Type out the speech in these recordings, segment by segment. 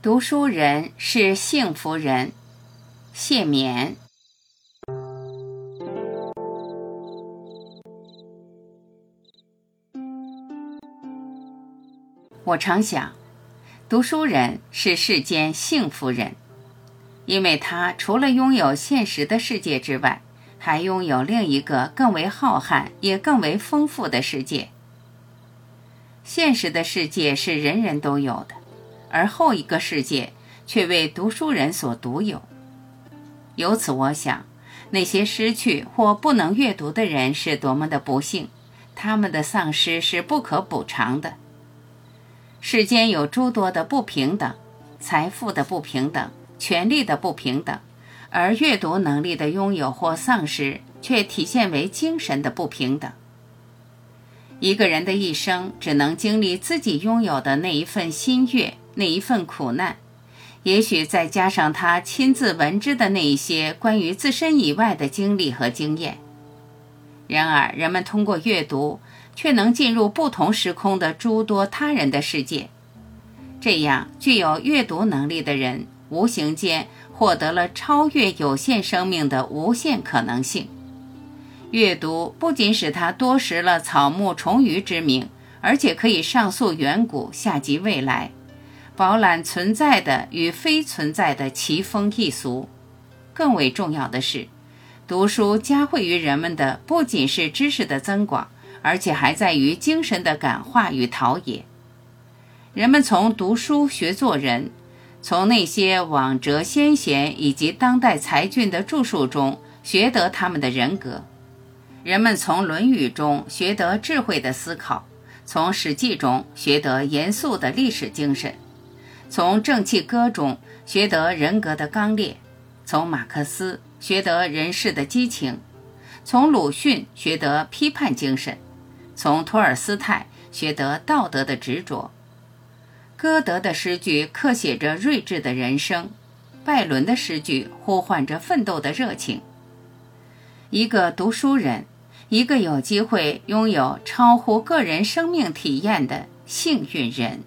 读书人是幸福人，谢冕。我常想，读书人是世间幸福人，因为他除了拥有现实的世界之外，还拥有另一个更为浩瀚也更为丰富的世界。现实的世界是人人都有的。而后一个世界却为读书人所独有。由此，我想，那些失去或不能阅读的人是多么的不幸，他们的丧失是不可补偿的。世间有诸多的不平等，财富的不平等，权力的不平等，而阅读能力的拥有或丧失，却体现为精神的不平等。一个人的一生只能经历自己拥有的那一份心悦。那一份苦难，也许再加上他亲自闻知的那一些关于自身以外的经历和经验。然而，人们通过阅读，却能进入不同时空的诸多他人的世界。这样，具有阅读能力的人，无形间获得了超越有限生命的无限可能性。阅读不仅使他多识了草木虫鱼之名，而且可以上溯远古，下及未来。饱览存在的与非存在的奇风异俗，更为重要的是，读书加惠于人们的不仅是知识的增广，而且还在于精神的感化与陶冶。人们从读书学做人，从那些往哲先贤以及当代才俊的著述中学得他们的人格；人们从《论语》中学得智慧的思考，从《史记》中学得严肃的历史精神。从正气歌中学得人格的刚烈，从马克思学得人世的激情，从鲁迅学得批判精神，从托尔斯泰学得道德的执着。歌德的诗句刻写着睿智的人生，拜伦的诗句呼唤着奋斗的热情。一个读书人，一个有机会拥有超乎个人生命体验的幸运人。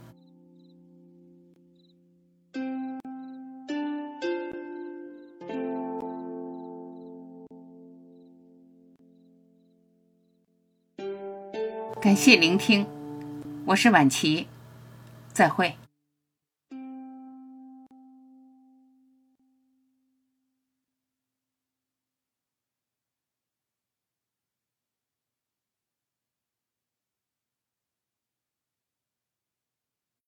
感谢聆听，我是晚琪，再会。